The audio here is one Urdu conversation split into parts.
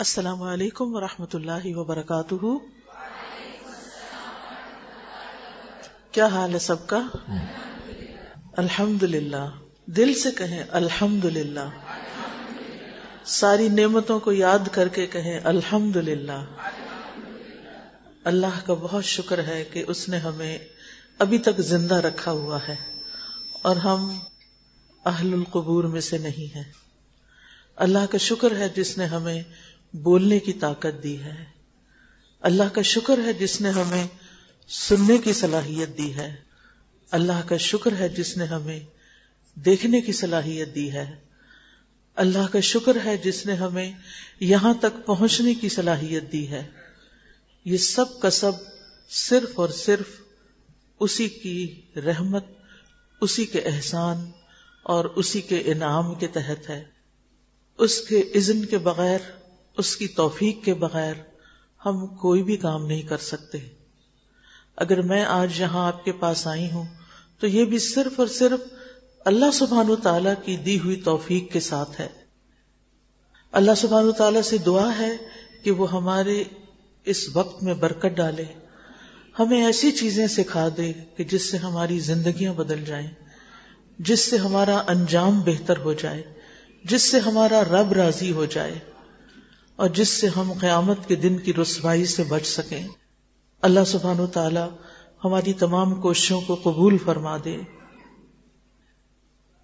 السلام علیکم ورحمۃ اللہ وبرکاتہ۔ کیا حال ہے سب کا؟ الحمد للہ دل سے کہیں الحمد للہ ساری نعمتوں کو یاد کر کے کہیں الحمد للہ اللہ کا بہت شکر ہے کہ اس نے ہمیں ابھی تک زندہ رکھا ہوا ہے اور ہم اہل القبور میں سے نہیں ہیں۔ اللہ کا شکر ہے جس نے ہمیں بولنے کی طاقت دی ہے۔ اللہ کا شکر ہے جس نے ہمیں سننے کی صلاحیت دی ہے۔ اللہ کا شکر ہے جس نے ہمیں دیکھنے کی صلاحیت دی ہے۔ اللہ کا شکر ہے جس نے ہمیں یہاں تک پہنچنے کی صلاحیت دی ہے۔ یہ سب کا سب صرف اور صرف اسی کی رحمت، اسی کے احسان اور اسی کے انعام کے تحت ہے۔ اس کے اذن کے بغیر اس کی توفیق کے بغیر ہم کوئی بھی کام نہیں کر سکتے۔ اگر میں آج یہاں آپ کے پاس آئی ہوں، تو یہ بھی صرف اور صرف اللہ سبحان تعالی کی دی ہوئی توفیق کے ساتھ ہے۔ اللہ سبحان تعالیٰ سے دعا ہے کہ وہ ہمارے اس وقت میں برکت ڈالے۔ ہمیں ایسی چیزیں سکھا دے کہ جس سے ہماری زندگیاں بدل جائیں، جس سے ہمارا انجام بہتر ہو جائے، جس سے ہمارا رب راضی ہو جائے۔ اور جس سے ہم قیامت کے دن کی رسوائی سے بچ سکیں۔ اللہ سبحان و تعالی ہماری تمام کوششوں کو قبول فرما دے۔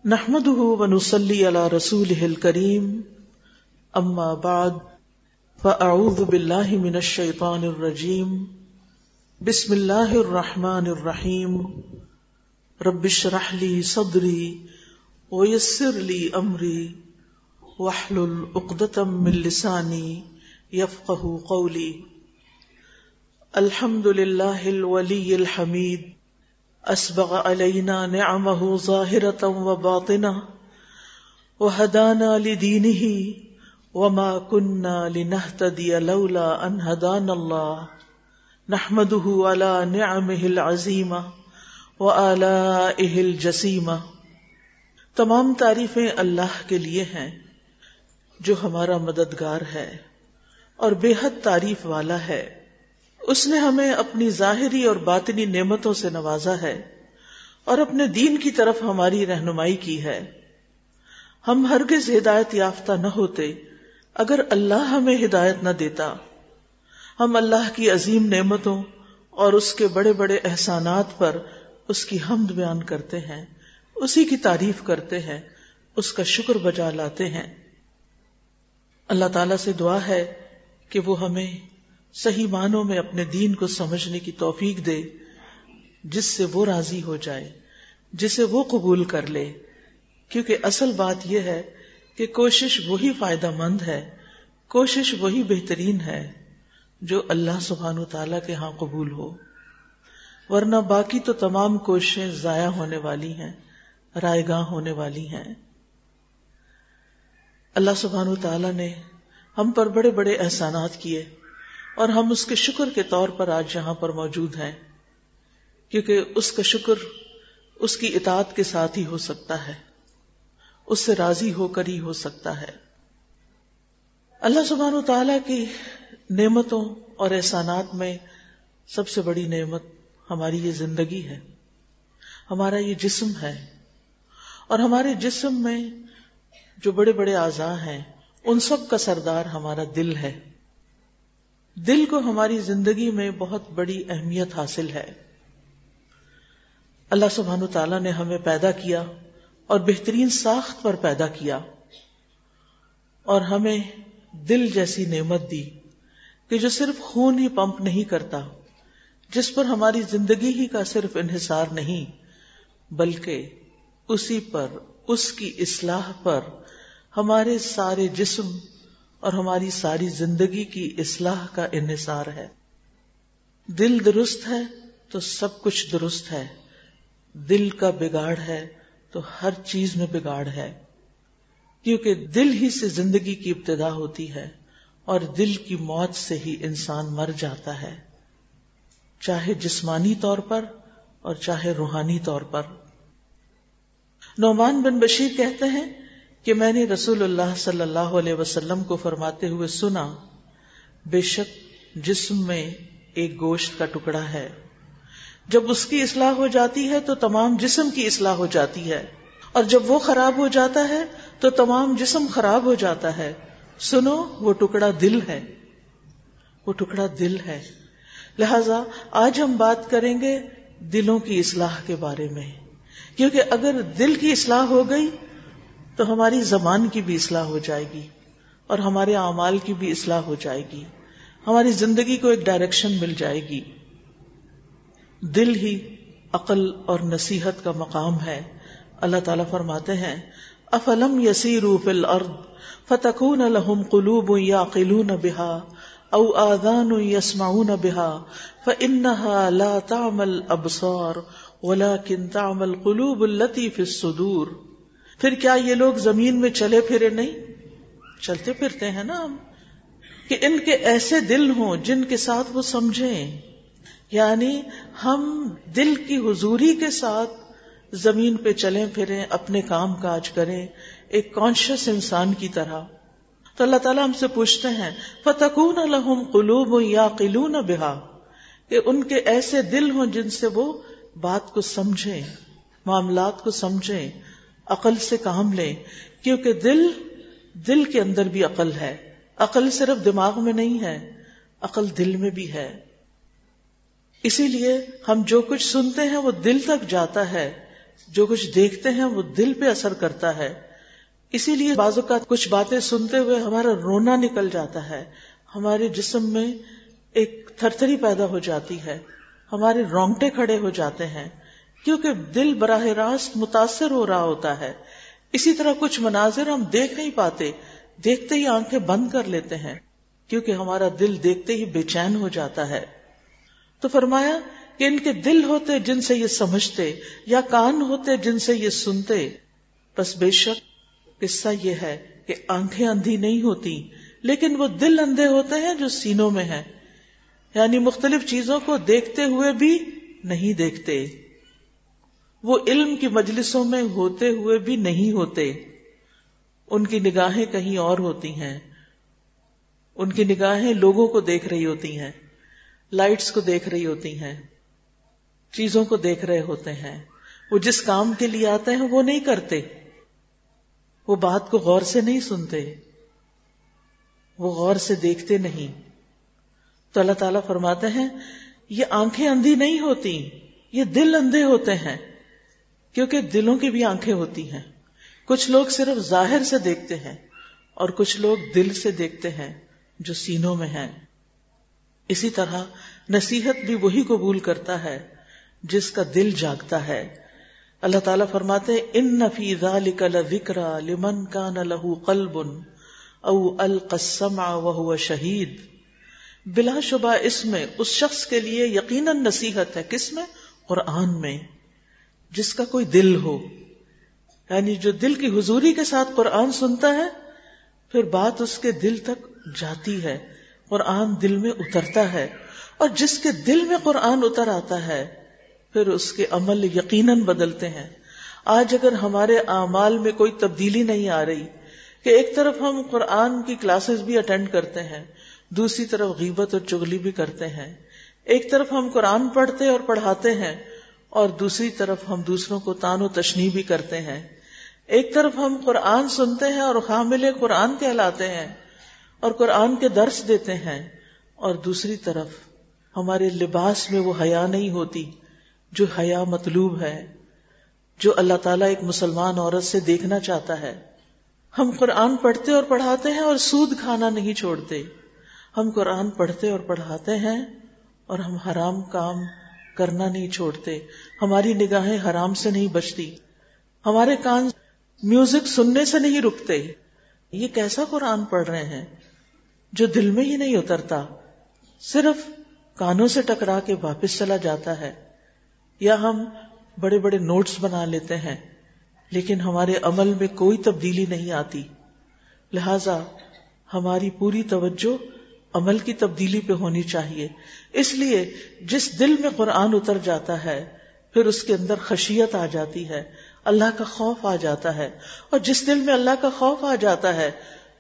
نحمد ونسلی علی رسول کریم اما بعد، فاعوذ باللہ من الشیطان الرجیم۔ بسم اللہ الرحمن الرحیم۔ رب اشرح لی صدری ویسر لی امری۔ واحلل عقدة من لسانی يفقه قولی الحمد لله الولي الحميد. أسبغ علينا نعمه ظاهرة وباطنة. وهدانا لدينه وما كنا لنهتدي لولا أن هدانا الله. نحمده على نعمه العظيمة وآلائه الجسيمة. تمام تعریفیں اللہ کے لیے ہیں۔ جو ہمارا مددگار ہے اور بے حد تعریف والا ہے۔ اس نے ہمیں اپنی ظاہری اور باطنی نعمتوں سے نوازا ہے اور اپنے دین کی طرف ہماری رہنمائی کی ہے۔ ہم ہرگز ہدایت یافتہ نہ ہوتے اگر اللہ ہمیں ہدایت نہ دیتا۔ ہم اللہ کی عظیم نعمتوں اور اس کے بڑے بڑے احسانات پر اس کی حمد بیان کرتے ہیں، اسی کی تعریف کرتے ہیں، اس کا شکر بجا لاتے ہیں۔ اللہ تعالی سے دعا ہے کہ وہ ہمیں صحیح معنوں میں اپنے دین کو سمجھنے کی توفیق دے، جس سے وہ راضی ہو جائے، جسے وہ قبول کر لے۔ کیونکہ اصل بات یہ ہے کہ کوشش وہی فائدہ مند ہے، کوشش وہی بہترین ہے جو اللہ سبحان و تعالی کے ہاں قبول ہو۔ ورنہ باقی تو تمام کوششیں ضائع ہونے والی ہیں، رائے گاہ ہونے والی ہیں۔ اللہ سبحان تعالی نے ہم پر بڑے بڑے احسانات کیے اور ہم اس کے شکر کے طور پر آج یہاں پر موجود ہیں، کیونکہ اس کا شکر اس کی اطاعت کے ساتھ ہی ہو سکتا ہے، اس سے راضی ہو کر ہی ہو سکتا ہے۔ اللہ سبحان و تعالی کی نعمتوں اور احسانات میں سب سے بڑی نعمت ہماری یہ زندگی ہے۔ ہمارا یہ جسم ہے اور ہمارے جسم میں جو بڑے بڑے اعضاء ہیں، ان سب کا سردار ہمارا دل ہے۔ دل کو ہماری زندگی میں بہت بڑی اہمیت حاصل ہے۔ اللہ سبحان تعالیٰ نے ہمیں پیدا کیا اور بہترین ساخت پر پیدا کیا۔ اور ہمیں دل جیسی نعمت دی کہ جو صرف خون ہی پمپ نہیں کرتا، جس پر ہماری زندگی ہی کا صرف انحصار نہیں، بلکہ اسی پر اس کی اصلاح پر ہمارے سارے جسم اور ہماری ساری زندگی کی اصلاح کا انحصار ہے۔ دل درست ہے تو سب کچھ درست ہے۔ دل کا بگاڑ ہے تو ہر چیز میں بگاڑ ہے۔ کیونکہ دل ہی سے زندگی کی ابتدا ہوتی ہے اور دل کی موت سے ہی انسان مر جاتا ہے۔ چاہے جسمانی طور پر اور چاہے روحانی طور پر۔ نعمان بن بشیر کہتے ہیں کہ میں نے رسول اللہ صلی اللہ علیہ وسلم کو فرماتے ہوئے سنا، بے شک جسم میں ایک گوشت کا ٹکڑا ہے۔ جب اس کی اصلاح ہو جاتی ہے تو تمام جسم کی اصلاح ہو جاتی ہے۔ اور جب وہ خراب ہو جاتا ہے تو تمام جسم خراب ہو جاتا ہے۔ سنو، وہ ٹکڑا دل ہے۔ وہ ٹکڑا دل ہے۔ لہذا آج ہم بات کریں گے دلوں کی اصلاح کے بارے میں۔ کیونکہ اگر دل کی اصلاح ہو گئی تو ہماری زبان کی بھی اصلاح ہو جائے گی اور ہمارے اعمال کی بھی اصلاح ہو جائے گی۔ ہماری زندگی کو ایک ڈائریکشن مل جائے گی۔ دل ہی عقل اور نصیحت کا مقام ہے۔ اللہ تعالیٰ فرماتے ہیں، افلم یسیرو فی الارض فتکون لهم قلوب یعقلون بها او آذان یسمعون بها فإنها لا تعمل ابصار ولكن تعمل قلوب التي في الصدور۔ پھر کیا یہ لوگ زمین میں چلے پھرے نہیں؟ چلتے پھرتے ہیں نا ہم۔ کہ ان کے ایسے دل ہوں جن کے ساتھ وہ سمجھیں۔ یعنی ہم دل کی حضوری کے ساتھ زمین پہ چلیں پھریں، اپنے کام کاج کریں، ایک کانشیس انسان کی طرح۔ تو اللہ تعالیٰ ہم سے پوچھتے ہیں فتکون الحم قلوب یا قلون بہا کہ ان کے ایسے دل ہوں جن سے وہ بات کو سمجھیں، معاملات کو سمجھیں، عقل سے کام لیں، کیونکہ دل دل کے اندر بھی عقل ہے۔ عقل صرف دماغ میں نہیں ہے، عقل دل میں بھی ہے۔ اسی لیے ہم جو کچھ سنتے ہیں وہ دل تک جاتا ہے، جو کچھ دیکھتے ہیں وہ دل پہ اثر کرتا ہے۔ اسی لیے بازو کا کچھ باتیں سنتے ہوئے ہمارا رونا نکل جاتا ہے، ہمارے جسم میں ایک تھر تھری پیدا ہو جاتی ہے۔ ہمارے رونگٹے کھڑے ہو جاتے ہیں کیونکہ دل براہ راست متاثر ہو رہا ہوتا ہے۔ اسی طرح کچھ مناظر ہم دیکھ نہیں پاتے، دیکھتے ہی آنکھیں بند کر لیتے ہیں کیونکہ ہمارا دل دیکھتے ہی بے چین ہو جاتا ہے۔ تو فرمایا کہ ان کے دل ہوتے جن سے یہ سمجھتے یا کان ہوتے جن سے یہ سنتے، بس بے شک قصہ یہ ہے کہ آنکھیں اندھی نہیں ہوتی لیکن وہ دل اندھے ہوتے ہیں جو سینوں میں ہیں۔ یعنی مختلف چیزوں کو دیکھتے ہوئے بھی نہیں دیکھتے۔ وہ علم کی مجلسوں میں ہوتے ہوئے بھی نہیں ہوتے۔ ان کی نگاہیں کہیں اور ہوتی ہیں۔ ان کی نگاہیں لوگوں کو دیکھ رہی ہوتی ہیں۔ لائٹس کو دیکھ رہی ہوتی ہیں۔ چیزوں کو دیکھ رہے ہوتے ہیں۔ وہ جس کام کے لیے آتے ہیں وہ نہیں کرتے۔ وہ بات کو غور سے نہیں سنتے۔ وہ غور سے دیکھتے نہیں۔ تو اللہ تعالیٰ فرماتے ہیں، یہ آنکھیں اندھی نہیں ہوتی، یہ دل اندھے ہوتے ہیں، کیونکہ دلوں کی بھی آنکھیں ہوتی ہیں۔ کچھ لوگ صرف ظاہر سے دیکھتے ہیں اور کچھ لوگ دل سے دیکھتے ہیں جو سینوں میں ہیں۔ اسی طرح نصیحت بھی وہی قبول کرتا ہے جس کا دل جاگتا ہے۔ اللہ تعالیٰ فرماتے ان نفی ذکر لمن کا نہ لہو قلب او القسم وہ شہید۔ بلا شبہ اس میں، اس شخص کے لیے یقیناً نصیحت ہے کس میں؟ قرآن میں، جس کا کوئی دل ہو۔ یعنی جو دل کی حضوری کے ساتھ قرآن سنتا ہے، پھر بات اس کے دل تک جاتی ہے۔ قرآن دل میں اترتا ہے۔ اور جس کے دل میں قرآن اتر آتا ہے، پھر اس کے عمل یقیناً بدلتے ہیں۔ آج اگر ہمارے اعمال میں کوئی تبدیلی نہیں آ رہی، کہ ایک طرف ہم قرآن کی کلاسز بھی اٹینڈ کرتے ہیں دوسری طرف غیبت اور چگلی بھی کرتے ہیں۔ ایک طرف ہم قرآن پڑھتے اور پڑھاتے ہیں اور دوسری طرف ہم دوسروں کو تان و تشنی بھی کرتے ہیں۔ ایک طرف ہم قرآن سنتے ہیں اور حامل قرآن کہلاتے ہیں اور قرآن کے درس دیتے ہیں اور دوسری طرف ہمارے لباس میں وہ حیا نہیں ہوتی جو حیا مطلوب ہے، جو اللہ تعالیٰ ایک مسلمان عورت سے دیکھنا چاہتا ہے۔ ہم قرآن پڑھتے اور پڑھاتے ہیں اور سود کھانا نہیں چھوڑتے۔ ہم قرآن پڑھتے اور پڑھاتے ہیں اور ہم حرام کام کرنا نہیں چھوڑتے۔ ہماری نگاہیں حرام سے نہیں بچتی۔ ہمارے کان میوزک سننے سے نہیں رکتے۔ یہ کیسا قرآن پڑھ رہے ہیں؟ جو دل میں ہی نہیں اترتا۔ صرف کانوں سے ٹکرا کے واپس چلا جاتا ہے۔ یا ہم بڑے بڑے نوٹس بنا لیتے ہیں، لیکن ہمارے عمل میں کوئی تبدیلی نہیں آتی۔ لہذا ہماری پوری توجہ عمل کی تبدیلی پہ ہونی چاہیے۔ اس لیے جس دل میں قرآن اتر جاتا ہے، پھر اس کے اندر خشیت آ جاتی ہے، اللہ کا خوف آ جاتا ہے۔ اور جس دل میں اللہ کا خوف آ جاتا ہے،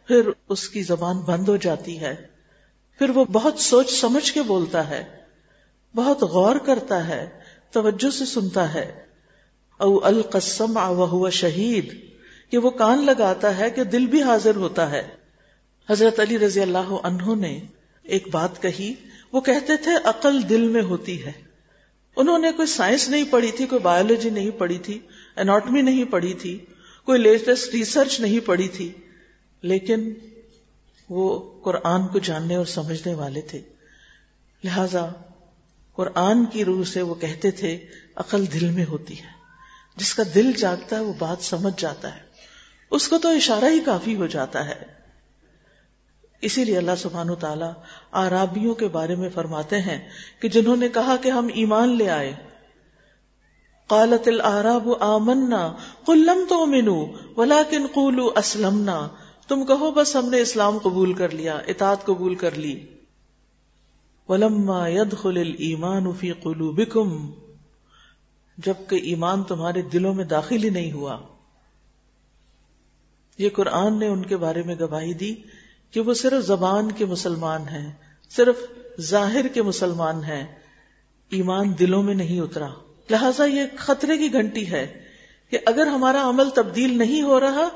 پھر اس کی زبان بند ہو جاتی ہے۔ پھر وہ بہت سوچ سمجھ کے بولتا ہے، بہت غور کرتا ہے، توجہ سے سنتا ہے۔ او القسم وہ شہید، کہ وہ کان لگاتا ہے کہ دل بھی حاضر ہوتا ہے۔ حضرت علی رضی اللہ عنہ نے ایک بات کہی، وہ کہتے تھے، عقل دل میں ہوتی ہے۔ انہوں نے کوئی سائنس نہیں پڑھی تھی، کوئی بایولوجی نہیں پڑھی تھی اناٹمی نہیں پڑھی تھی، کوئی لیٹسٹ ریسرچ نہیں پڑھی تھی، لیکن وہ قرآن کو جاننے اور سمجھنے والے تھے۔ لہذا قرآن کی روح سے وہ کہتے تھے، عقل دل میں ہوتی ہے۔ جس کا دل جاگتا ہے، وہ بات سمجھ جاتا ہے۔ اس کو تو اشارہ ہی کافی ہو جاتا ہے۔ اسی لیے اللہ سبحان تعالیٰ آرابیوں کے بارے میں فرماتے ہیں کہ جنہوں نے کہا کہ ہم ایمان لے آئے۔ قالت العراب آمنا، قل لم تؤمنوا ولكن قولوا اسلمنا۔ تم کہو، بس ہم نے اسلام قبول کر لیا، اطاعت قبول کر لی۔ ولما يدخل الايمان في قلوبكم جبکہ ایمان تمہارے دلوں میں داخل ہی نہیں ہوا۔ یہ قرآن نے ان کے بارے میں گواہی دی کہ وہ صرف زبان کے مسلمان ہیں، صرف ظاہر کے مسلمان ہیں، ایمان دلوں میں نہیں اترا۔ لہذا یہ خطرے کی گھنٹی ہے کہ اگر ہمارا عمل تبدیل نہیں ہو رہا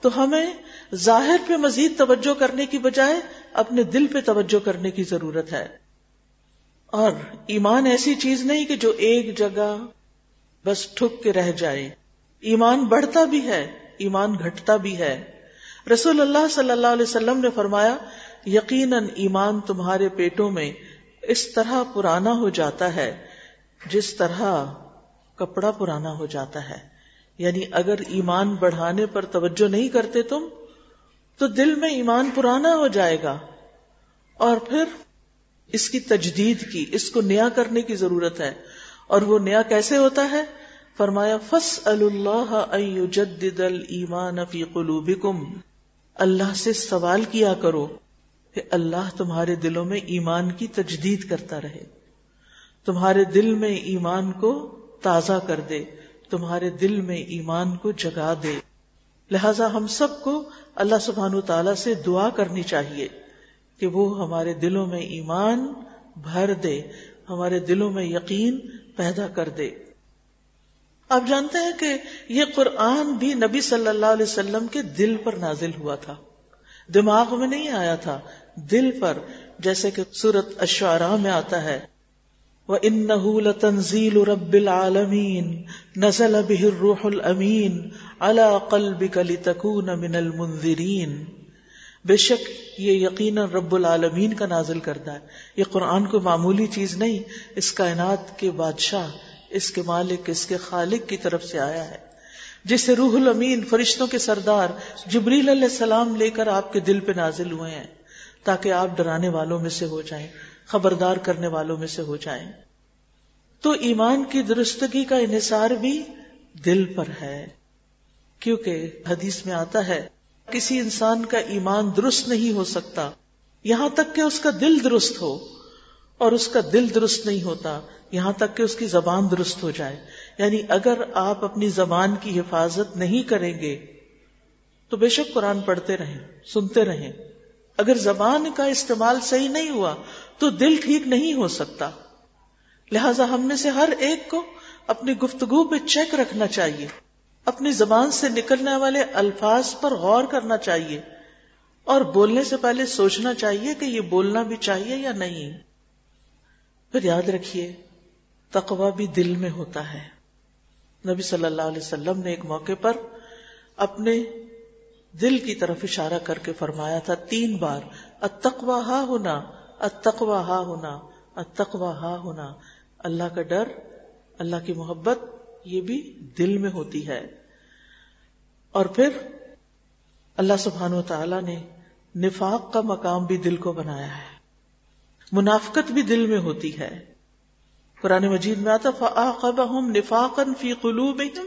تو ہمیں ظاہر پہ مزید توجہ کرنے کی بجائے اپنے دل پہ توجہ کرنے کی ضرورت ہے۔ اور ایمان ایسی چیز نہیں کہ جو ایک جگہ بس ٹھک کے رہ جائے۔ ایمان بڑھتا بھی ہے، ایمان گھٹتا بھی ہے۔ رسول اللہ صلی اللہ علیہ وسلم نے فرمایا، یقیناً ایمان تمہارے پیٹوں میں اس طرح پرانا ہو جاتا ہے، جس طرح کپڑا پرانا ہو جاتا ہے۔ یعنی اگر ایمان بڑھانے پر توجہ نہیں کرتے تم، تو دل میں ایمان پرانا ہو جائے گا۔ اور پھر اس کی تجدید کی، اس کو نیا کرنے کی ضرورت ہے۔ اور وہ نیا کیسے ہوتا ہے؟ فرمایا فس اللہ جد المان فی قلوبکم اللہ سے سوال کیا کرو کہ اللہ تمہارے دلوں میں ایمان کی تجدید کرتا رہے۔ تمہارے دل میں ایمان کو تازہ کر دے، تمہارے دل میں ایمان کو جگا دے۔ لہذا ہم سب کو اللہ سبحان تعالی سے دعا کرنی چاہیے کہ وہ ہمارے دلوں میں ایمان بھر دے، ہمارے دلوں میں یقین پیدا کر دے۔ آپ جانتے ہیں کہ یہ قرآن بھی نبی صلی اللہ علیہ وسلم کے دل پر نازل ہوا تھا۔ دماغ میں نہیں آیا تھا۔ دل پر، جیسے کہ سورت اشعرا میں آتا ہے۔ وَإِنَّهُ لَتَنزِيلُ رَبِّ الْعَالَمِينَ۔ نَزَلَ بِهِ الرُّوحُ الْأَمِينَ۔ عَلَى قَلْبِكَ لِتَكُونَ مِنَ الْمُنذِرِينَ۔ بے شک یہ یقینا رب العالمین کا نازل کرتا ہے۔ یہ قرآن کو معمولی چیز نہیں۔ اس کائنات کے بادشاہ اس کے مالک، اس کے خالق کی طرف سے آیا ہے۔ جسے روح الامین فرشتوں کے سردار جبریل علیہ السلام لے کر آپ کے دل پہ نازل ہوئے ہیں، تاکہ آپ ڈرانے والوں میں سے ہو جائیں، خبردار کرنے والوں میں سے ہو جائیں۔ تو ایمان کی درستگی کا انحصار بھی دل پر ہے۔ کیونکہ حدیث میں آتا ہے، کسی انسان کا ایمان درست نہیں ہو سکتا، یہاں تک کہ اس کا دل درست ہو۔ اور اس کا دل درست نہیں ہوتا، یہاں تک کہ اس کی زبان درست ہو جائے۔ یعنی اگر آپ اپنی زبان کی حفاظت نہیں کریں گے، تو بے شک قرآن پڑھتے رہیں، سنتے رہیں۔ اگر زبان کا استعمال صحیح نہیں ہوا، تو دل ٹھیک نہیں ہو سکتا۔ لہذا ہم میں سے ہر ایک کو اپنی گفتگو پہ چیک رکھنا چاہیے۔ اپنی زبان سے نکلنے والے الفاظ پر غور کرنا چاہیے۔ اور بولنے سے پہلے سوچنا چاہیے کہ یہ بولنا بھی چاہیے یا نہیں۔ پھر یاد رکھیے تقوا بھی دل میں ہوتا ہے۔ نبی صلی اللہ علیہ وسلم نے ایک موقع پر اپنے دل کی طرف اشارہ کر کے فرمایا تھا تین بار اتقوا ہا ہونا اتقوا ہا ہونا اتقوا ہا ہونا اللہ کا ڈر، اللہ کی محبت، یہ بھی دل میں ہوتی ہے۔ اور پھر اللہ سبحان و تعالی نے نفاق کا مقام بھی دل کو بنایا ہے۔ منافقت بھی دل میں ہوتی ہے۔ قرآن مجید میں آتا فَآقَبَهُمْ نِفَاقًا فِي قُلُوبِهِمْ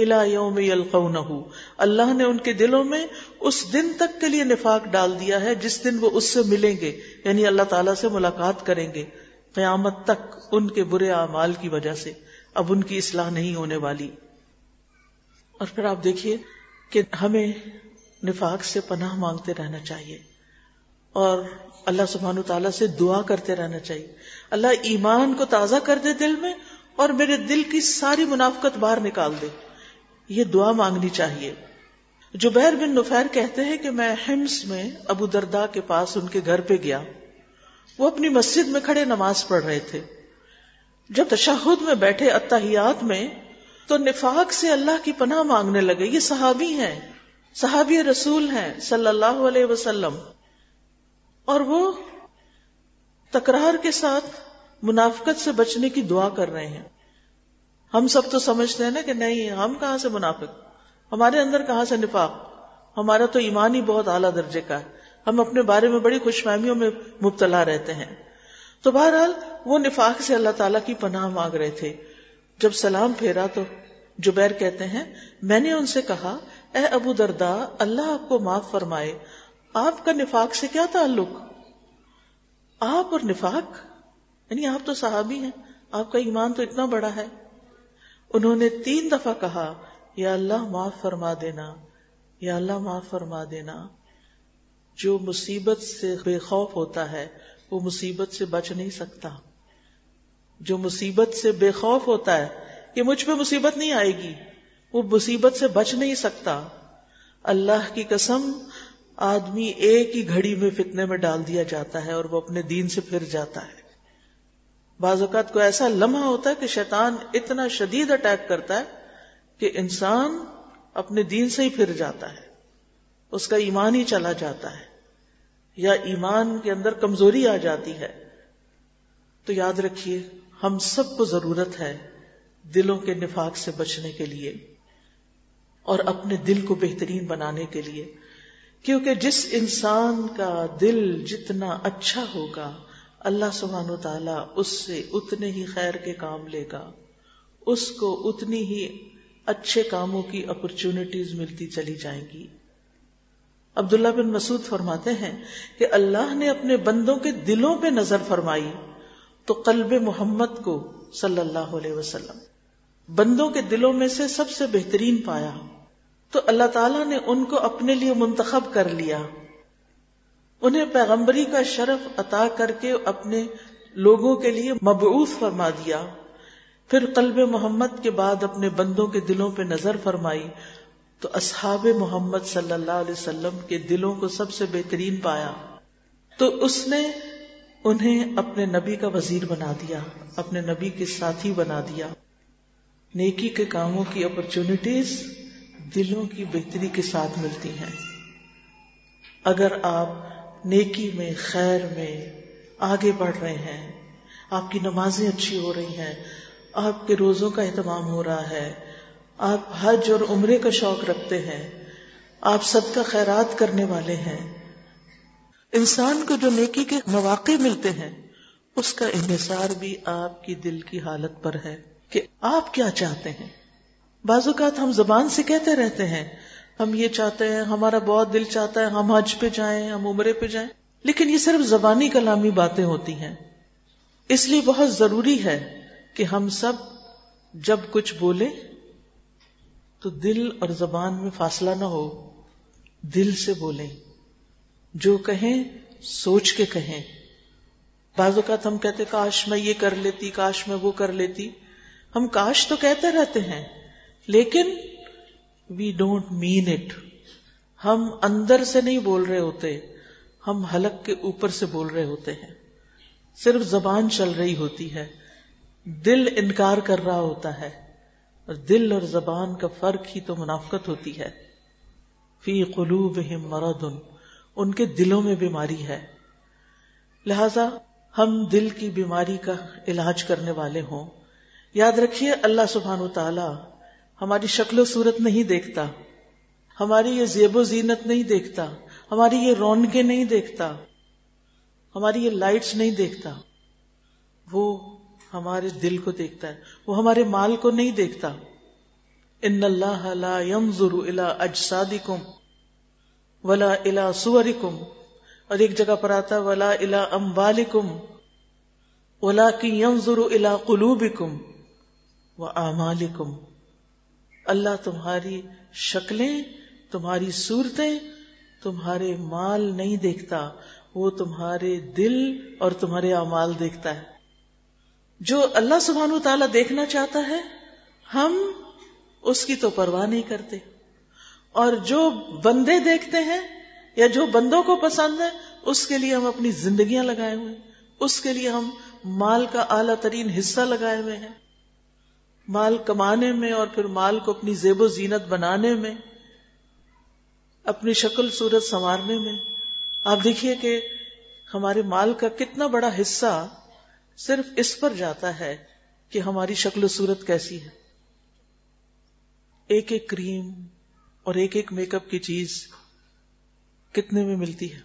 إِلَى يَوْمِ يَلْقَوْنَهُ۔ اللہ نے ان کے دلوں میں اس دن تک کے لیے نفاق ڈال دیا ہے، جس دن وہ اس سے ملیں گے یعنی اللہ تعالیٰ سے ملاقات کریں گے۔ قیامت تک ان کے برے اعمال کی وجہ سے۔ اب ان کی اصلاح نہیں ہونے والی۔ اور پھر آپ دیکھیے کہ ہمیں نفاق سے پناہ مانگتے رہنا چاہیے۔ اور اللہ سبحانہ تعالیٰ سے دعا کرتے رہنا چاہیے۔ اللہ ایمان کو تازہ کر دے دل میں اور میرے دل کی ساری منافقت باہر نکال دے۔ یہ دعا مانگنی چاہیے۔ جبیر بن نفیر کہتے ہیں کہ میں ہمس میں ابو دردا کے پاس ان کے گھر پہ گیا۔ وہ اپنی مسجد میں کھڑے نماز پڑھ رہے تھے۔ جب تشہد میں بیٹھے اتحیات میں تو نفاق سے اللہ کی پناہ مانگنے لگے۔ یہ صحابی ہیں، صحابی رسول ہیں صلی اللہ علیہ وسلم۔ اور وہ تکرار کے ساتھ منافقت سے بچنے کی دعا کر رہے ہیں۔ ہم سب تو سمجھتے ہیں نا کہ نہیں، ہم کہاں سے منافق؟ ہمارے اندر کہاں سے نفاق؟ ہمارا تو ایمان ہی بہت اعلیٰ درجے کا ہے۔ ہم اپنے بارے میں بڑی خوش فہمیوں میں مبتلا رہتے ہیں۔ تو بہرحال وہ نفاق سے اللہ تعالیٰ کی پناہ مانگ رہے تھے۔ جب سلام پھیرا تو جبیر کہتے ہیں، میں نے ان سے کہا، اے ابو دردا اللہ آپ کو معاف فرمائے۔ آپ کا نفاق سے کیا تعلق؟ آپ اور نفاق؟ یعنی آپ تو صحابی ہیں، آپ کا ایمان تو اتنا بڑا ہے۔ انہوں نے تین دفعہ کہا، یا اللہ معاف فرما دینا، یا اللہ معاف فرما دینا۔ جو مصیبت سے بے خوف ہوتا ہے، وہ مصیبت سے بچ نہیں سکتا۔ جو مصیبت سے بے خوف ہوتا ہے کہ مجھ پہ مصیبت نہیں آئے گی۔ وہ مصیبت سے بچ نہیں سکتا۔ اللہ کی قسم آدمی ایک ہی گھڑی میں فتنے میں ڈال دیا جاتا ہے اور وہ اپنے دین سے پھر جاتا ہے۔ بعض اوقات کو ایسا لمحہ ہوتا ہے کہ شیطان اتنا شدید اٹیک کرتا ہے کہ انسان اپنے دین سے ہی پھر جاتا ہے۔ اس کا ایمان ہی چلا جاتا ہے یا ایمان کے اندر کمزوری آ جاتی ہے۔ تو یاد رکھیے، ہم سب کو ضرورت ہے دلوں کے نفاق سے بچنے کے لیے اور اپنے دل کو بہترین بنانے کے لیے۔ کیونکہ جس انسان کا دل جتنا اچھا ہوگا، اللہ سبحانہ و تعالیٰ اس سے اتنے ہی خیر کے کام لے گا۔ اس کو اتنی ہی اچھے کاموں کی اپرچونٹیز ملتی چلی جائیں گی۔ عبداللہ بن مسعود فرماتے ہیں کہ اللہ نے اپنے بندوں کے دلوں پہ نظر فرمائی تو قلب محمد کو صلی اللہ علیہ وسلم، بندوں کے دلوں میں سے سب سے بہترین پایا۔ تو اللہ تعالیٰ نے ان کو اپنے لیے منتخب کر لیا۔ انہیں پیغمبری کا شرف عطا کر کے اپنے لوگوں کے لیے مبعوث فرما دیا۔ پھر قلب محمد کے بعد اپنے بندوں کے دلوں پہ نظر فرمائی۔ تو اصحاب محمد صلی اللہ علیہ وسلم کے دلوں کو سب سے بہترین پایا۔ تو اس نے انہیں اپنے نبی کا وزیر بنا دیا، اپنے نبی کے ساتھی بنا دیا۔ نیکی کے کاموں کی اپرچونٹیز دلوں کی بہتری کے ساتھ ملتی ہیں۔ اگر آپ نیکی میں، خیر میں آگے بڑھ رہے ہیں، آپ کی نمازیں اچھی ہو رہی ہیں، آپ کے روزوں کا اہتمام ہو رہا ہے، آپ حج اور عمرے کا شوق رکھتے ہیں، آپ سب کا خیرات کرنے والے ہیں، انسان کو جو نیکی کے مواقع ملتے ہیں، اس کا انحصار بھی آپ کی دل کی حالت پر ہے کہ آپ کیا چاہتے ہیں۔ بعض اوقات ہم زبان سے کہتے رہتے ہیں، ہم یہ چاہتے ہیں، ہمارا بہت دل چاہتا ہے، ہم حج پہ جائیں، ہم عمرے پہ جائیں۔ لیکن یہ صرف زبانی کلامی باتیں ہوتی ہیں۔ اس لیے بہت ضروری ہے کہ ہم سب جب کچھ بولے تو دل اور زبان میں فاصلہ نہ ہو، دل سے بولیں۔ جو کہیں، سوچ کے کہیں۔ بعض اوقات ہم کہتے، کاش میں یہ کر لیتی، کاش میں وہ کر لیتی۔ ہم کاش تو کہتے رہتے ہیں لیکن وی ڈونٹ مین اٹ ہم اندر سے نہیں بول رہے ہوتے، ہم حلق کے اوپر سے بول رہے ہوتے ہیں۔ صرف زبان چل رہی ہوتی ہے، دل انکار کر رہا ہوتا ہے، اور دل اور زبان کا فرق ہی تو منافقت ہوتی ہے۔ فی قلوبہم مرض، ان کے دلوں میں بیماری ہے۔ لہذا ہم دل کی بیماری کا علاج کرنے والے ہوں۔ یاد رکھیے، اللہ سبحان و تعالی ہماری شکل و صورت نہیں دیکھتا۔ ہماری یہ زیب و زینت نہیں دیکھتا۔ ہماری یہ رونقیں نہیں دیکھتا۔ ہماری یہ لائٹس نہیں دیکھتا۔ وہ ہمارے دل کو دیکھتا ہے۔ وہ ہمارے مال کو نہیں دیکھتا۔ ان اللہ لا ينظر الى اجسادکم ولا الى صورکم۔ اور ایک جگہ پر آتا ولا الى اموالکم۔ ولكن ينظر الى قلوبکم واعمالکم اللہ تمہاری شکلیں، تمہاری صورتیں تمہارے مال نہیں دیکھتا، وہ تمہارے دل اور تمہارے اعمال دیکھتا ہے۔ جو اللہ سبحان و تعالیٰ دیکھنا چاہتا ہے، ہم اس کی تو پرواہ نہیں کرتے۔ اور جو بندے دیکھتے ہیں یا جو بندوں کو پسند ہے، اس کے لیے ہم اپنی زندگیاں لگائے ہوئے اس کے لیے ہم مال کا اعلی ترین حصہ لگائے ہوئے ہیں۔ مال کمانے میں اور پھر مال کو اپنی زیب و زینت بنانے میں، اپنی شکل صورت سنوارنے میں۔ آپ دیکھیے کہ ہمارے مال کا کتنا بڑا حصہ صرف اس پر جاتا ہے کہ ہماری شکل و صورت کیسی ہے۔ ایک ایک کریم اور ایک ایک میک اپ کی چیز کتنے میں ملتی ہے۔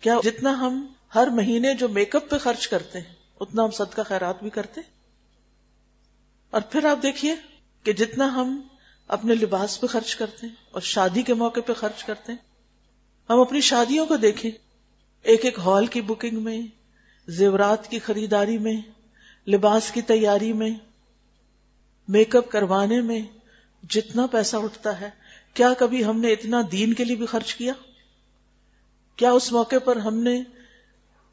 کیا جتنا ہم ہر مہینے جو میک اپ پہ خرچ کرتے ہیں، اتنا ہم صدقہ خیرات بھی کرتے اور پھر آپ دیکھیے کہ جتنا ہم اپنے لباس پہ خرچ کرتے ہیں اور شادی کے موقع پہ خرچ کرتے ہیں، ہم اپنی شادیوں کو دیکھیں۔ ایک ایک ہال کی بکنگ میں، زیورات کی خریداری میں، لباس کی تیاری میں میک اپ کروانے میں جتنا پیسہ اٹھتا ہے، کیا کبھی ہم نے اتنا دین کے لیے بھی خرچ کیا؟ کیا اس موقع پر ہم نے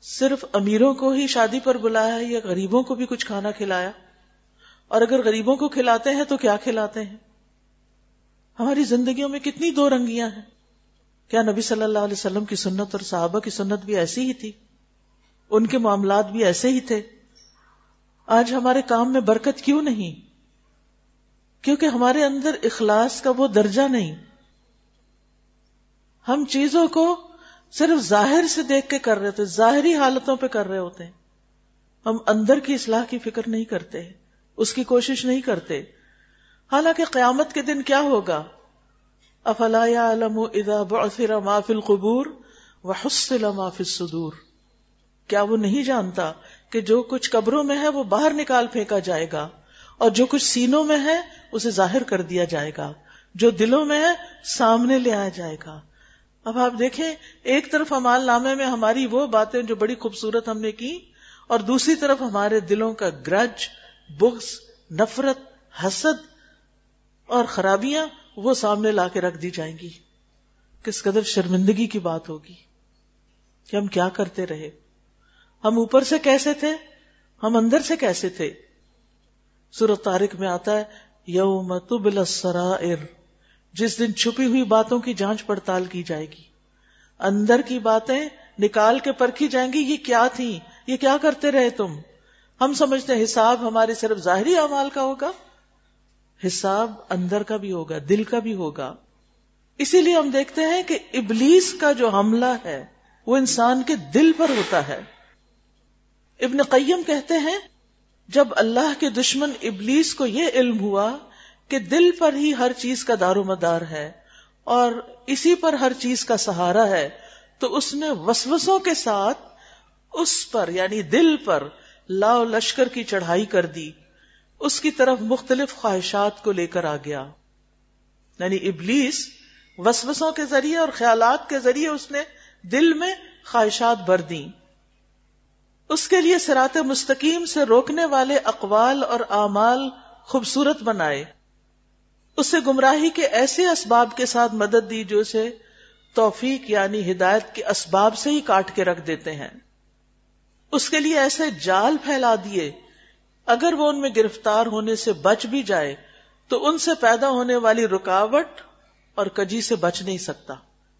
صرف امیروں کو ہی شادی پر بلایا یا غریبوں کو بھی کچھ کھانا کھلایا؟ اور اگر غریبوں کو کھلاتے ہیں تو کیا کھلاتے ہیں؟ ہماری زندگیوں میں کتنی دو رنگیاں ہیں۔ کیا نبی صلی اللہ علیہ وسلم کی سنت اور صحابہ کی سنت بھی ایسی ہی تھی؟ ان کے معاملات بھی ایسے ہی تھے۔ آج ہمارے کام میں برکت کیوں نہیں؟ کیونکہ ہمارے اندر اخلاص کا وہ درجہ نہیں۔ ہم چیزوں کو صرف ظاہر سے دیکھ کے کر رہے ہوتے ظاہری حالتوں پہ کر رہے ہوتے ہیں۔ ہم اندر کی اصلاح کی فکر نہیں کرتے۔ ہیں اس کی کوشش نہیں کرتے۔ حالانکہ قیامت کے دن کیا ہوگا؟ افلا علم اذا بعثر ما فی القبور وحصل ما فی الصدور۔ کیا وہ نہیں جانتا کہ جو کچھ قبروں میں ہے وہ باہر نکال پھینکا جائے گا اور جو کچھ سینوں میں ہے اسے ظاہر کر دیا جائے گا۔ جو دلوں میں ہے سامنے لے آیا جائے گا۔ اب آپ دیکھیں، ایک طرف امال نامے میں ہماری وہ باتیں جو بڑی خوبصورت ہم نے کی اور دوسری طرف ہمارے دلوں کا گرج بغض، نفرت، حسد اور خرابیاں وہ سامنے لا کے رکھ دی جائیں گی۔ کس قدر شرمندگی کی بات ہوگی کہ ہم کیا کرتے رہے۔ ہم اوپر سے کیسے تھے؟ ہم اندر سے کیسے تھے؟ سورت تارک میں آتا ہے، یوم تبل سرائر جس دن چھپی ہوئی باتوں کی جانچ پڑتال کی جائے گی۔ اندر کی باتیں نکال کے پرکھی جائیں گی، یہ کیا تھی یہ کیا کرتے رہے تم؟ ہم سمجھتے ہیں حساب ہمارے صرف ظاہری اعمال کا ہوگا، حساب اندر کا بھی ہوگا، دل کا بھی ہوگا۔ اسی لیے ہم دیکھتے ہیں کہ ابلیس کا جو حملہ ہے، وہ انسان کے دل پر ہوتا ہے۔ ابن قیم کہتے ہیں، جب اللہ کے دشمن ابلیس کو یہ علم ہوا کہ دل پر ہی ہر چیز کا دار و مدار ہے اور اسی پر ہر چیز کا سہارا ہے، تو اس نے وسوسوں کے ساتھ اس پر یعنی دل پر لاؤ لشکر کی چڑھائی کر دی، اس کی طرف مختلف خواہشات کو لے کر آ گیا۔ یعنی ابلیس وسوسوں کے ذریعے اور خیالات کے ذریعے اس نے دل میں خواہشات بھر دی اس کے لیے سرات مستقیم سے روکنے والے اقوال اور اعمال خوبصورت بنائے۔ اسے گمراہی کے ایسے اسباب کے ساتھ مدد دی جو اسے توفیق یعنی ہدایت کے اسباب سے ہی کاٹ کے رکھ دیتے ہیں۔ اس کے لیے ایسے جال پھیلا دیے، اگر وہ ان میں گرفتار ہونے سے بچ بھی جائے، تو ان سے پیدا ہونے والی رکاوٹ اور کجی سے بچ نہیں سکتا۔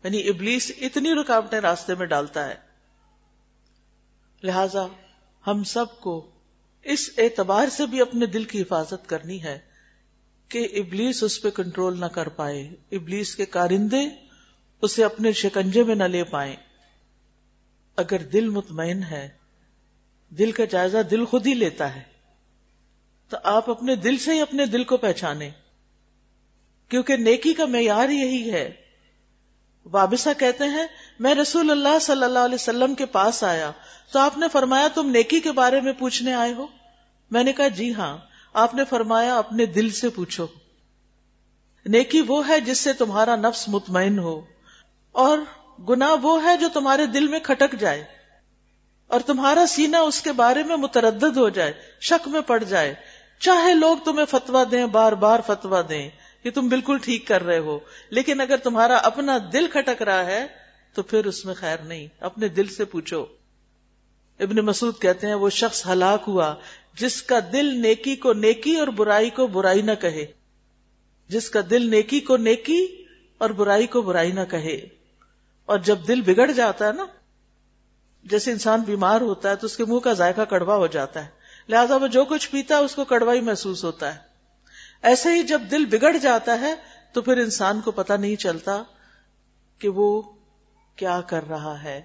یعنی ابلیس اتنی رکاوٹیں راستے میں ڈالتا ہے۔ لہذا ہم سب کو اس اعتبار سے بھی اپنے دل کی حفاظت کرنی ہے کہ ابلیس اس پہ کنٹرول نہ کر پائے، ابلیس کے کارندے اسے اپنے شکنجے میں نہ لے پائے اگر دل مطمئن ہے دل کا جائزہ دل خود ہی لیتا ہے۔ تو آپ اپنے دل سے ہی اپنے دل کو پہچانے کیونکہ نیکی کا معیار یہی ہے۔ وابسا کہتے ہیں، میں رسول اللہ صلی اللہ علیہ وسلم کے پاس آیا۔ تو آپ نے فرمایا، تم نیکی کے بارے میں پوچھنے آئے ہو؟ میں نے کہا جی ہاں۔ آپ نے فرمایا، اپنے دل سے پوچھو۔ نیکی وہ ہے جس سے تمہارا نفس مطمئن ہو۔ اور گنا وہ ہے جو تمہارے دل میں کھٹک جائے۔ اور تمہارا سینہ اس کے بارے میں متردد ہو جائے، شک میں پڑ جائے۔ چاہے لوگ تمہیں فتوا دیں، بار بار فتوا دیں، کہ تم بالکل ٹھیک کر رہے ہو، لیکن اگر تمہارا اپنا دل کھٹک رہا ہے، تو پھر اس میں خیر نہیں۔ اپنے دل سے پوچھو۔ ابن مسعود کہتے ہیں، وہ شخص ہلاک ہوا، جس کا دل نیکی کو نیکی اور برائی کو برائی نہ کہے۔ جس کا دل نیکی کو نیکی اور برائی کو برائی نہ کہے۔ اور جب دل بگڑ جاتا ہے نا جیسے انسان بیمار ہوتا ہے تو اس کے منہ کا ذائقہ کڑوا ہو جاتا ہے۔ لہذا وہ جو کچھ پیتا ہے اس کو کڑوا ہی محسوس ہوتا ہے۔ ایسے ہی جب دل بگڑ جاتا ہے تو پھر انسان کو پتا نہیں چلتا کہ وہ کیا کر رہا ہے۔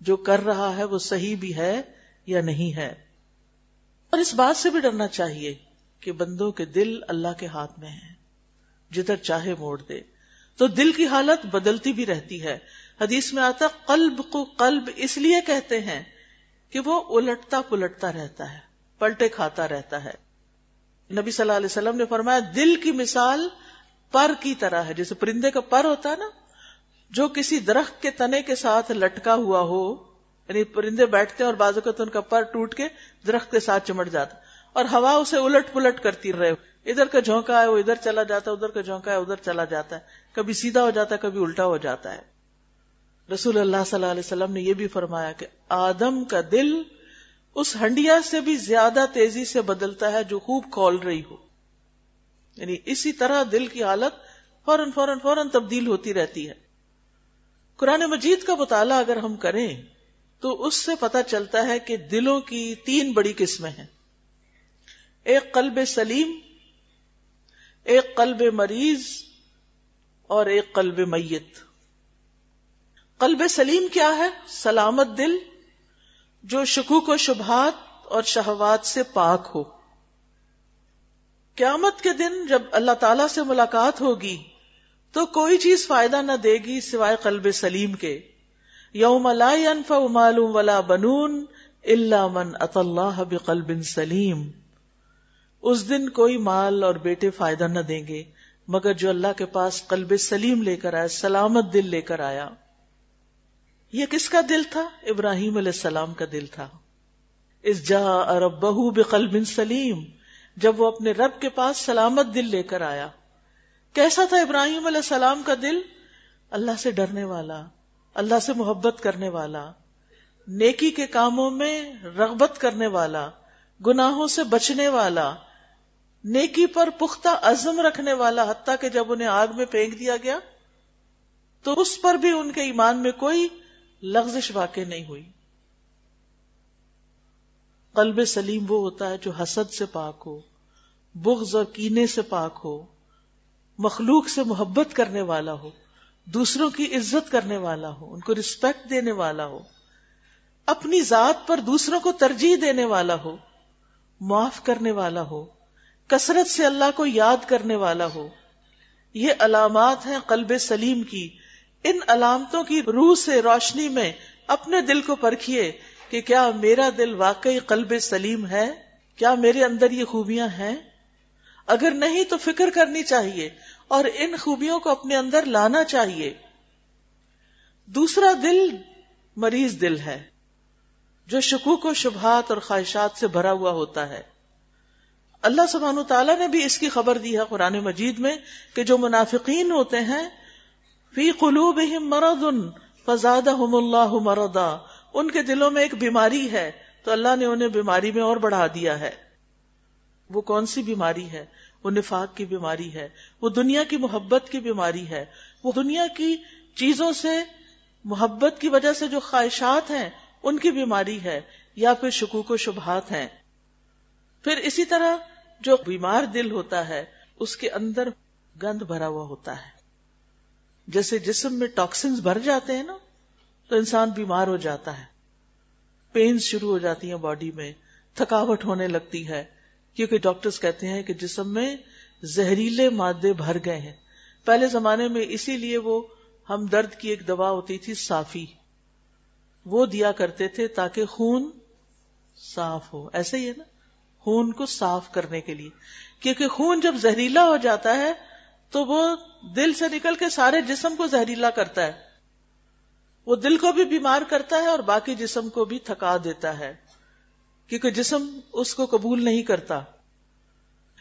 جو کر رہا ہے وہ صحیح بھی ہے یا نہیں ہے۔ اور اس بات سے بھی ڈرنا چاہیے کہ بندوں کے دل اللہ کے ہاتھ میں ہیں۔ جدھر چاہے موڑ دے۔ تو دل کی حالت بدلتی بھی رہتی ہے۔ حدیث میں آتا قلب کو قلب اس لیے کہتے ہیں کہ وہ الٹتا پلٹتا رہتا ہے، پلٹے کھاتا رہتا ہے۔ نبی صلی اللہ علیہ وسلم نے فرمایا، دل کی مثال پر کی طرح ہے۔ جیسے پرندے کا پر ہوتا ہے نا، جو کسی درخت کے تنے کے ساتھ لٹکا ہوا ہو یعنی پرندے بیٹھتے ہیں اور بازو کا ان کا پر ٹوٹ کے درخت کے ساتھ چمٹ جاتا اور ہوا اسے الٹ پلٹ کرتی رہے۔ ادھر کا جھونکا ہے، وہ ادھر چلا جاتا ہے، ادھر کا جھونکا ہے، ادھر چلا جاتا ہے۔ کبھی سیدھا ہو جاتا ہے، کبھی الٹا ہو جاتا ہے۔ رسول اللہ صلی اللہ علیہ وسلم نے یہ بھی فرمایا کہ آدم کا دل اس ہنڈیا سے بھی زیادہ تیزی سے بدلتا ہے جو خوب کھول رہی ہو۔ یعنی اسی طرح دل کی حالت فوراً فوراً فوراً تبدیل ہوتی رہتی ہے۔ قرآن مجید کا مطالعہ اگر ہم کریں تو اس سے پتا چلتا ہے کہ دلوں کی تین بڑی قسمیں ہیں۔ ایک قلب سلیم ایک قلب مریض اور ایک قلب میت۔ قلب سلیم کیا ہے؟ سلامت دل جو شکوک و شبہات اور شہوات سے پاک ہو۔ قیامت کے دن جب اللہ تعالی سے ملاقات ہوگی تو کوئی چیز فائدہ نہ دے گی سوائے قلب سلیم کے۔ یوم لا ينفع مال ولا بنون الا من اتى الله بقلب سلیم۔ اس دن کوئی مال اور بیٹے فائدہ نہ دیں گے، مگر جو اللہ کے پاس قلب سلیم لے کر آیا، سلامت دل لے کر آیا۔ یہ کس کا دل تھا؟ ابراہیم علیہ السلام کا دل تھا۔ اس جا ارب بہو بقلب سلیم، جب وہ اپنے رب کے پاس سلامت دل لے کر آیا۔ کیسا تھا ابراہیم علیہ السلام کا دل؟ اللہ سے ڈرنے والا، اللہ سے محبت کرنے والا، نیکی کے کاموں میں رغبت کرنے والا، گناہوں سے بچنے والا۔ نیکی پر پختہ عزم رکھنے والا، حتیٰ کہ جب انہیں آگ میں پھینک دیا گیا، تو اس پر بھی ان کے ایمان میں کوئی لغزش واقع نہیں ہوئی۔ قلب سلیم وہ ہوتا ہے جو حسد سے پاک ہو، بغض اور کینے سے پاک ہو، مخلوق سے محبت کرنے والا ہو، دوسروں کی عزت کرنے والا ہو، ان کو رسپیکٹ دینے والا ہو، اپنی ذات پر دوسروں کو ترجیح دینے والا ہو، معاف کرنے والا ہو کثرت سے اللہ کو یاد کرنے والا ہو۔ یہ علامات ہیں قلب سلیم کی۔ ان علامتوں کی روح سے روشنی میں اپنے دل کو پرکھیے کہ کیا میرا دل واقعی قلب سلیم ہے؟ کیا میرے اندر یہ خوبیاں ہیں؟ اگر نہیں تو فکر کرنی چاہیے اور ان خوبیوں کو اپنے اندر لانا چاہیے۔ دوسرا دل مریض دل ہے جو شکوک و شبہات اور خواہشات سے بھرا ہوا ہوتا ہے۔ اللہ سبحانہ تعالیٰ نے بھی اس کی خبر دی ہے قرآن مجید میں کہ جو منافقین ہوتے ہیں، فی قلوبہم مرض فزادہم اللہ مرضا۔ ان کے دلوں میں ایک بیماری ہے، تو اللہ نے انہیں بیماری میں اور بڑھا دیا ہے۔ وہ کون سی بیماری ہے؟ وہ نفاق کی بیماری ہے، وہ دنیا کی محبت کی بیماری ہے۔ وہ دنیا کی چیزوں سے، محبت کی وجہ سے جو خواہشات ہیں، ان کی بیماری ہے یا پھر شکوک و شبہات ہیں۔ پھر اسی طرح جو بیمار دل ہوتا ہے، اس کے اندر گند بھرا ہوا ہوتا ہے۔ جیسے جسم میں ٹاکسنز بھر جاتے ہیں نا، تو انسان بیمار ہو جاتا ہے۔ پینز شروع ہو جاتی ہیں باڈی میں، تھکاوٹ ہونے لگتی ہے۔ کیونکہ ڈاکٹرز کہتے ہیں کہ جسم میں زہریلے مادے بھر گئے ہیں۔ پہلے زمانے میں اسی لیے وہ ہم درد کی ایک دوا ہوتی تھی، صافی۔ وہ دیا کرتے تھے تاکہ خون صاف ہو۔ ایسے ہی ہے نا۔ خون کو صاف کرنے کے لیے۔ کیونکہ خون جب زہریلا ہو جاتا ہے، تو وہ دل سے نکل کے سارے جسم کو زہریلا کرتا ہے۔ وہ دل کو بھی بیمار کرتا ہے اور باقی جسم کو بھی تھکا دیتا ہے۔ کیونکہ جسم اس کو قبول نہیں کرتا۔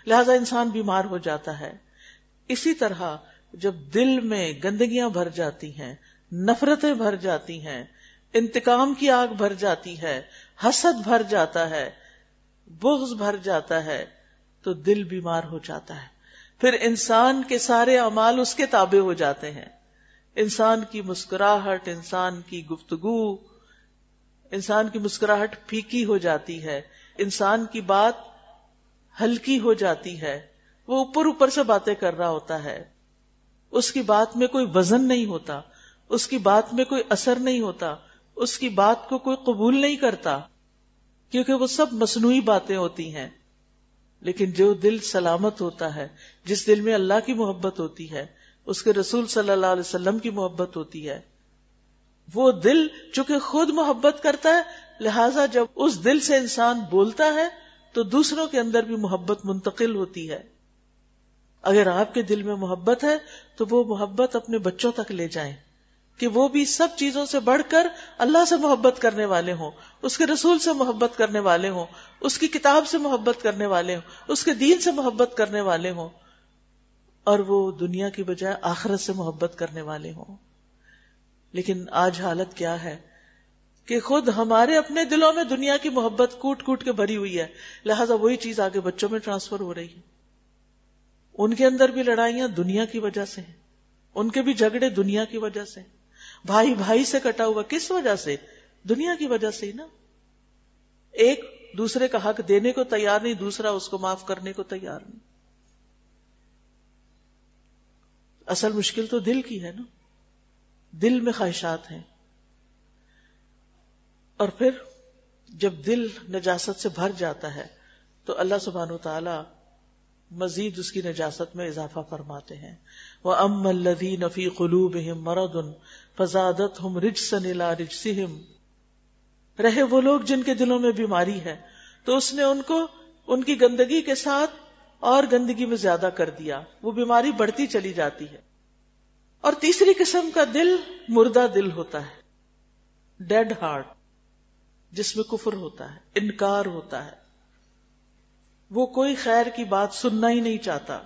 لہذا انسان بیمار ہو جاتا ہے۔ اسی طرح جب دل میں گندگیاں بھر جاتی ہیں، نفرتیں بھر جاتی ہیں، انتقام کی آگ بھر جاتی ہے، حسد بھر جاتا ہے بغض بھر جاتا ہے تو دل بیمار ہو جاتا ہے۔ پھر انسان کے سارے امال اس کے تابع ہو جاتے ہیں۔ انسان کی مسکراہٹ، انسان کی گفتگو، انسان کی مسکراہٹ پھیکی ہو جاتی ہے۔ انسان کی بات ہلکی ہو جاتی ہے۔ وہ اوپر اوپر سے باتیں کر رہا ہوتا ہے۔ اس کی بات میں کوئی وزن نہیں ہوتا۔ اس کی بات میں کوئی اثر نہیں ہوتا۔ اس کی بات کو کوئی قبول نہیں کرتا۔ کیونکہ وہ سب مصنوعی باتیں ہوتی ہیں۔ لیکن جو دل سلامت ہوتا ہے، جس دل میں اللہ کی محبت ہوتی ہے، اس کے رسول صلی اللہ علیہ وسلم کی محبت ہوتی ہے۔ وہ دل چونکہ خود محبت کرتا ہے، لہذا جب اس دل سے انسان بولتا ہے، تو دوسروں کے اندر بھی محبت منتقل ہوتی ہے۔ اگر آپ کے دل میں محبت ہے، تو وہ محبت اپنے بچوں تک لے جائیں۔ کہ وہ بھی سب چیزوں سے بڑھ کر اللہ سے محبت کرنے والے ہوں، اس کے رسول سے محبت کرنے والے ہوں، اس کی کتاب سے محبت کرنے والے ہوں، اس کے دین سے محبت کرنے والے ہوں، اور وہ دنیا کی بجائے آخرت سے محبت کرنے والے ہوں۔ لیکن آج حالت کیا ہے کہ خود ہمارے اپنے دلوں میں دنیا کی محبت کوٹ کوٹ کے بھری ہوئی ہے، لہذا وہی چیز آگے بچوں میں ٹرانسفر ہو رہی ہے۔ ان کے اندر بھی لڑائیاں دنیا کی وجہ سے ہیں، ان کے بھی جھگڑے دنیا کی وجہ سے بھائی بھائی سے کٹا ہوا، کس وجہ سے؟ دنیا کی وجہ سے ہی نا۔ ایک دوسرے کا حق دینے کو تیار نہیں، دوسرا اس کو معاف کرنے کو تیار نہیں۔ اصل مشکل تو دل کی ہے نا۔ دل میں خواہشات ہیں۔ اور پھر جب دل نجاست سے بھر جاتا ہے، تو اللہ سبحان و تعالی مزید اس کی نجاست میں اضافہ فرماتے ہیں۔ وہ ام الدی نفی قلوب مرد ان فزادت ہم رج سنیلا رج رہے وہ لوگ جن کے دلوں میں بیماری ہے، تو اس نے ان کو، ان کی گندگی کے ساتھ اور گندگی میں زیادہ کر دیا۔ وہ بیماری بڑھتی چلی جاتی ہے۔ اور تیسری قسم کا دل مردہ دل ہوتا ہے۔ ڈیڈ ہارٹ جس میں کفر ہوتا ہے، انکار ہوتا ہے۔ وہ کوئی خیر کی بات سننا ہی نہیں چاہتا۔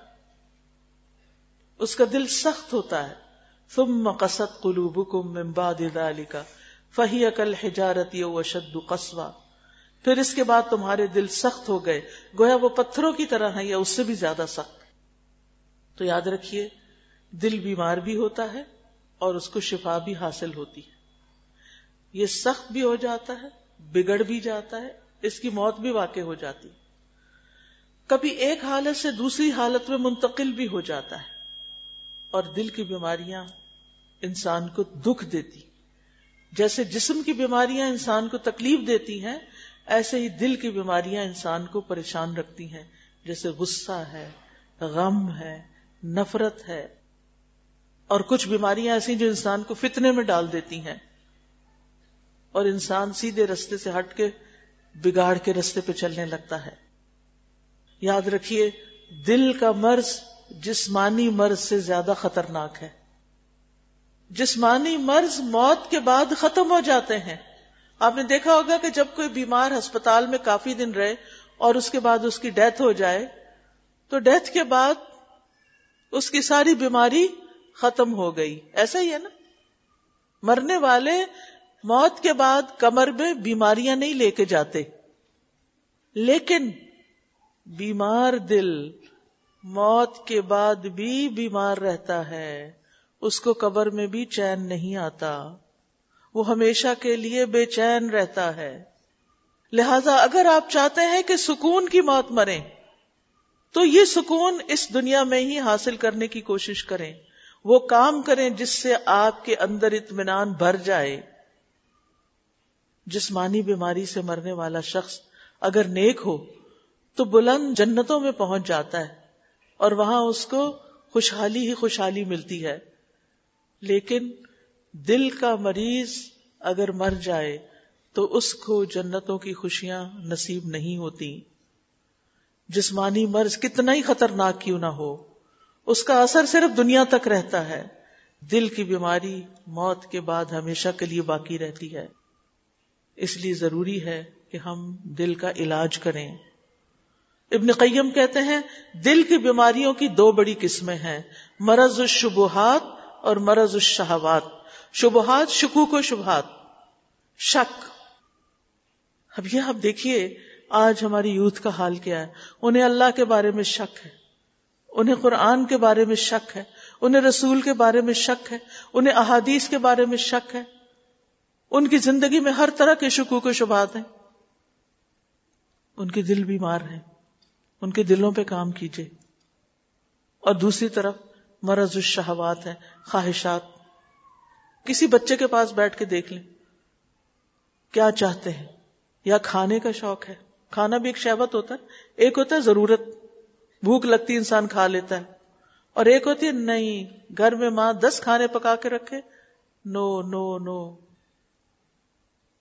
اس کا دل سخت ہوتا ہے۔ ثم قصد قلوبكم من بعد ذلك فهي كالحجارة وشد قسوة پھر اس کے بعد تمہارے دل سخت ہو گئے۔ گویا وہ پتھروں کی طرح ہے یا اس سے بھی زیادہ سخت۔ تو یاد رکھیے، دل بیمار بھی ہوتا ہے اور اس کو شفا بھی حاصل ہوتی ہے۔ یہ سخت بھی ہو جاتا ہے، بگڑ بھی جاتا ہے، اس کی موت بھی واقع ہو جاتی۔ کبھی ایک حالت سے دوسری حالت میں منتقل بھی ہو جاتا ہے۔ اور دل کی بیماریاں انسان کو دکھ دیتی جیسے جسم کی بیماریاں انسان کو تکلیف دیتی ہیں، ایسے ہی دل کی بیماریاں انسان کو پریشان رکھتی ہیں۔ جیسے غصہ ہے، غم ہے، نفرت ہے۔ اور کچھ بیماریاں ایسی جو انسان کو فتنے میں ڈال دیتی ہیں۔ اور انسان سیدھے رستے سے ہٹ کے، بگاڑ کے رستے پہ چلنے لگتا ہے۔ یاد رکھیے، دل کا مرض جسمانی مرض سے زیادہ خطرناک ہے۔ جسمانی مرض موت کے بعد ختم ہو جاتے ہیں۔ آپ نے دیکھا ہوگا کہ جب کوئی بیمار ہسپتال میں کافی دن رہے اور اس کے بعد اس کی ڈیتھ ہو جائے، تو ڈیتھ کے بعد اس کی ساری بیماری ختم ہو گئی۔ ایسا ہی ہے نا۔ مرنے والے موت کے بعد کمر میں بیماریاں نہیں لے کے جاتے۔ لیکن بیمار دل موت کے بعد بھی بیمار رہتا ہے، اس کو قبر میں بھی چین نہیں آتا۔ وہ ہمیشہ کے لیے بے چین رہتا ہے۔ لہذا اگر آپ چاہتے ہیں کہ سکون کی موت مرے تو یہ سکون اس دنیا میں ہی حاصل کرنے کی کوشش کریں۔ وہ کام کریں جس سے آپ کے اندر اطمینان بھر جائے۔ جسمانی بیماری سے مرنے والا شخص اگر نیک ہو، تو بلند جنتوں میں پہنچ جاتا ہے۔ اور وہاں اس کو خوشحالی ہی خوشحالی ملتی ہے۔ لیکن دل کا مریض اگر مر جائے تو اس کو جنتوں کی خوشیاں نصیب نہیں ہوتی۔ جسمانی مرض کتنا ہی خطرناک کیوں نہ ہو، اس کا اثر صرف دنیا تک رہتا ہے۔ دل کی بیماری موت کے بعد ہمیشہ کے لیے باقی رہتی ہے۔ اس لیے ضروری ہے کہ ہم دل کا علاج کریں۔ ابن قیم کہتے ہیں، دل کی بیماریوں کی دو بڑی قسمیں ہیں، مرض الشبہات اور مرض الشہوات۔ شبہات شکوک و شبہات۔ شک۔ اب یہ آپ دیکھیے، آج ہماری یوتھ کا حال کیا ہے۔ انہیں اللہ کے بارے میں شک ہے۔ انہیں قرآن کے بارے میں شک ہے۔ انہیں رسول کے بارے میں شک ہے۔ انہیں احادیث کے بارے میں شک ہے۔ ان کی زندگی میں ہر طرح کے شکوک و شبہات ہیں۔ ان کے دل بیمار ہیں۔ ان کے دلوں پہ کام کیجیے۔ اور دوسری طرف مرض الشہوات ہے خواہشات۔ کسی بچے کے پاس بیٹھ کے دیکھ لیں۔ کیا چاہتے ہیں؟ یا کھانے کا شوق ہے۔ کھانا بھی ایک شہوت ہوتا ہے۔ ایک ہوتا ہے ضرورت۔ بھوک لگتی انسان کھا لیتا ہے۔ اور ایک ہوتی ہے نہیں، گھر میں ماں دس کھانے پکا کے رکھے۔ نو نو نو۔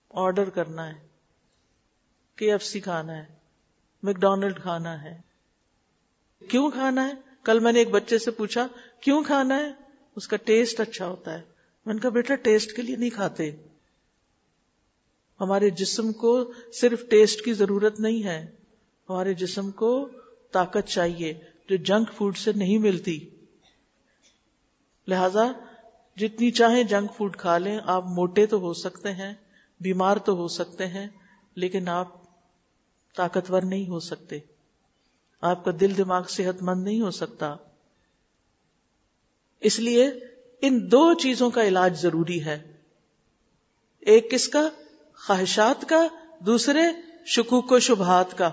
آرڈر کرنا ہے کے ایف سی کھانا ہے۔ میکڈونلڈ کھانا ہے۔ کیوں کھانا ہے؟ کل میں نے ایک بچے سے پوچھا، کیوں کھانا ہے؟ اس کا ٹیسٹ اچھا ہوتا ہے۔ میں نے کہا، بیٹا، ٹیسٹ کے لیے نہیں کھاتے۔ ہمارے جسم کو صرف ٹیسٹ کی ضرورت نہیں ہے۔ ہمارے جسم کو طاقت چاہیے جو جنک فوڈ سے نہیں ملتی۔ لہذا، جتنی چاہیں جنک فوڈ کھا لیں۔ آپ موٹے تو ہو سکتے ہیں، بیمار تو ہو سکتے ہیں، لیکن آپ طاقتور نہیں ہو سکتے۔ آپ کا دل دماغ صحت مند نہیں ہو سکتا۔ اس لیے ان دو چیزوں کا علاج ضروری ہے۔ ایک کس کا؟ خواہشات کا، دوسرے شکوک و شبہات کا۔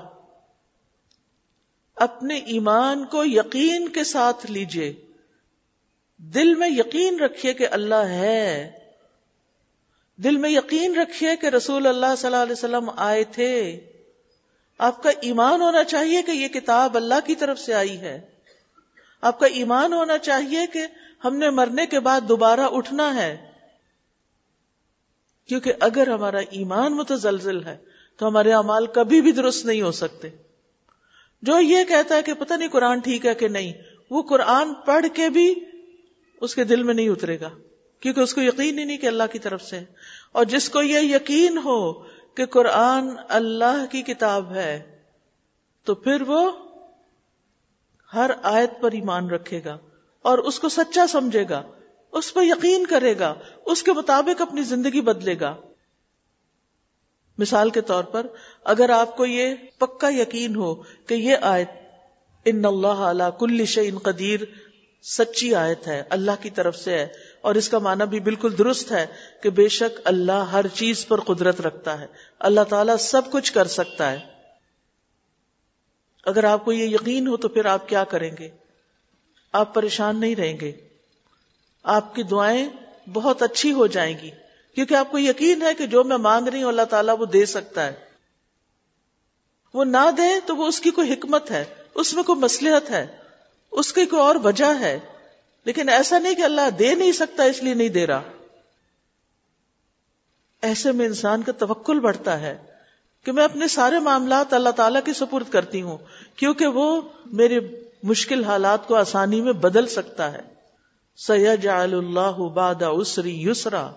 اپنے ایمان کو یقین کے ساتھ لیجیے۔ دل میں یقین رکھیے کہ اللہ ہے۔ دل میں یقین رکھیے کہ رسول اللہ صلی اللہ علیہ وسلم آئے تھے۔ آپ کا ایمان ہونا چاہیے کہ یہ کتاب اللہ کی طرف سے آئی ہے۔ آپ کا ایمان ہونا چاہیے کہ ہم نے مرنے کے بعد دوبارہ اٹھنا ہے۔ کیونکہ اگر ہمارا ایمان متزلزل ہے تو ہمارے اعمال کبھی بھی درست نہیں ہو سکتے۔ جو یہ کہتا ہے کہ پتہ نہیں قرآن ٹھیک ہے کہ نہیں، وہ قرآن پڑھ کے بھی اس کے دل میں نہیں اترے گا۔ کیونکہ اس کو یقین ہی نہیں کہ اللہ کی طرف سے۔ اور جس کو یہ یقین ہو کہ قرآن اللہ کی کتاب ہے، تو پھر وہ ہر آیت پر ایمان رکھے گا اور اس کو سچا سمجھے گا، اس پہ یقین کرے گا، اس کے مطابق اپنی زندگی بدلے گا۔ مثال کے طور پر، اگر آپ کو یہ پکا یقین ہو کہ یہ آیت ان اللہ کل شعین قدیر، سچی آیت ہے، اللہ کی طرف سے ہے اور اس کا معنی بھی بالکل درست ہے کہ بے شک اللہ ہر چیز پر قدرت رکھتا ہے۔ اللہ تعالیٰ سب کچھ کر سکتا ہے۔ اگر آپ کو یہ یقین ہو تو پھر آپ کیا کریں گے؟ آپ پریشان نہیں رہیں گے۔ آپ کی دعائیں بہت اچھی ہو جائیں گی۔ کیونکہ آپ کو یقین ہے کہ جو میں مانگ رہی ہوں اللہ تعالیٰ وہ دے سکتا ہے۔ وہ نہ دے تو وہ اس کی کوئی حکمت ہے، اس میں کوئی مسلحت ہے، اس کی کوئی اور وجہ ہے۔ لیکن ایسا نہیں کہ اللہ دے نہیں سکتا، اس لیے نہیں دے رہا۔ ایسے میں انسان کا توکل بڑھتا ہے کہ میں اپنے سارے معاملات اللہ تعالیٰ کی سپرد کرتی ہوں، کیونکہ وہ میرے مشکل حالات کو آسانی میں بدل سکتا ہے۔ سید اللہ باد اسری یسرا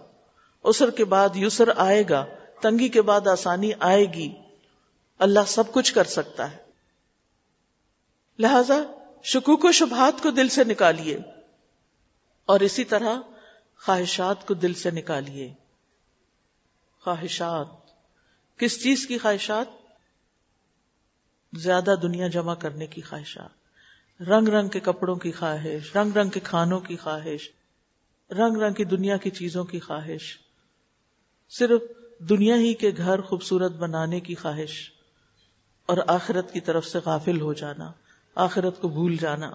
اسر کے بعد یسر آئے گا، تنگی کے بعد آسانی آئے گی۔ اللہ سب کچھ کر سکتا ہے۔ لہذا شکوک و شبہات کو دل سے نکالیے۔ اور اسی طرح خواہشات کو دل سے نکالیے۔ خواہشات۔ کس چیز کی خواہشات؟ زیادہ دنیا جمع کرنے کی خواہشات۔ رنگ رنگ کے کپڑوں کی خواہش، رنگ رنگ کے کھانوں کی خواہش، رنگ رنگ کی دنیا کی چیزوں کی خواہش۔ صرف دنیا ہی کے گھر خوبصورت بنانے کی خواہش اور آخرت کی طرف سے غافل ہو جانا، آخرت کو بھول جانا۔